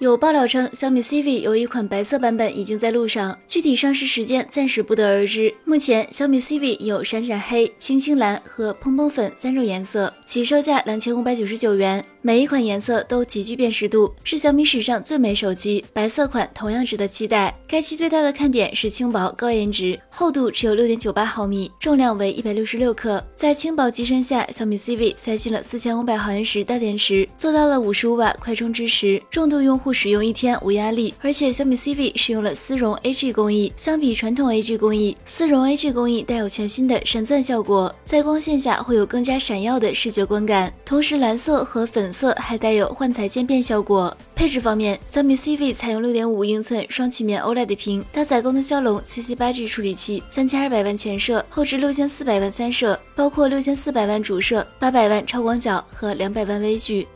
有爆料称，小米 CV 有一款白色版本已经在路上，具体上市时间暂时不得而知。目前，小米 CV 有闪闪黑、青青蓝和蓬蓬粉三种颜色，起售价两千五百九十九元。每一款颜色都极具辨识度，是小米史上最美手机。白色款同样值得期待。该机最大的看点是轻薄、高颜值，厚度只有六点九八毫米，重量为一百六十六克。在轻薄机身下，小米 CV 塞进了四千五百毫安时大电池，做到了五十五瓦快充支持，重度用户使用一天无压力。而且小米 CV 使用了丝绒 AG 工艺，相比传统 AG 工艺，丝绒 AG 工艺带有全新的闪钻效果，在光线下会有更加闪耀的视觉观感。同时，蓝色和粉。色还带有幻彩渐变效果。配置方面，小米 CV 采用六点五英寸双曲面 OLED 屏，搭载高通骁龙七七八 G 处理器，三千二百万前摄，后置六千四百万三摄，包括六千四百万主摄、八百万超广角和两百万微距。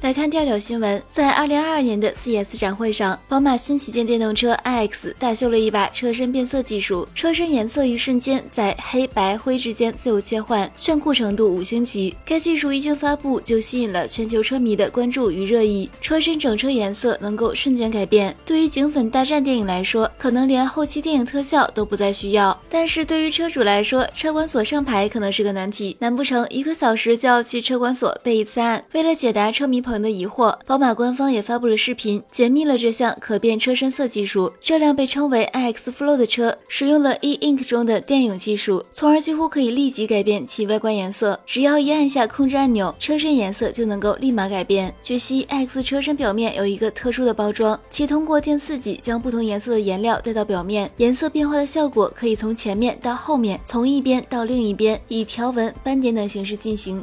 来看第二条新闻，在二零二二年的 CES 展会上，宝马新旗舰电动车 iX 大秀了一把车身变色技术，车身颜色一瞬间在黑白灰之间自由切换，炫酷程度五星级。该技术一经发布就吸引了全球车迷的关注与热议，车身整车颜色能够瞬间改变。对于警粉大战电影来说，可能连后期电影特效都不再需要；但是对于车主来说，车管所上牌可能是个难题，难不成一个小时就要去车管所备一次案？为了解答车迷。朋友的疑惑，宝马官方也发布了视频，解密了这项可变车身色技术。这辆被称为 iX Flow 的车，使用了 e ink 中的电泳技术，从而几乎可以立即改变其外观颜色。只要一按下控制按钮，车身颜色就能够立马改变。据悉，iX 车身表面有一个特殊的包装，其通过电刺激将不同颜色的颜料带到表面，颜色变化的效果可以从前面到后面，从一边到另一边，以条纹、斑点等形式进行。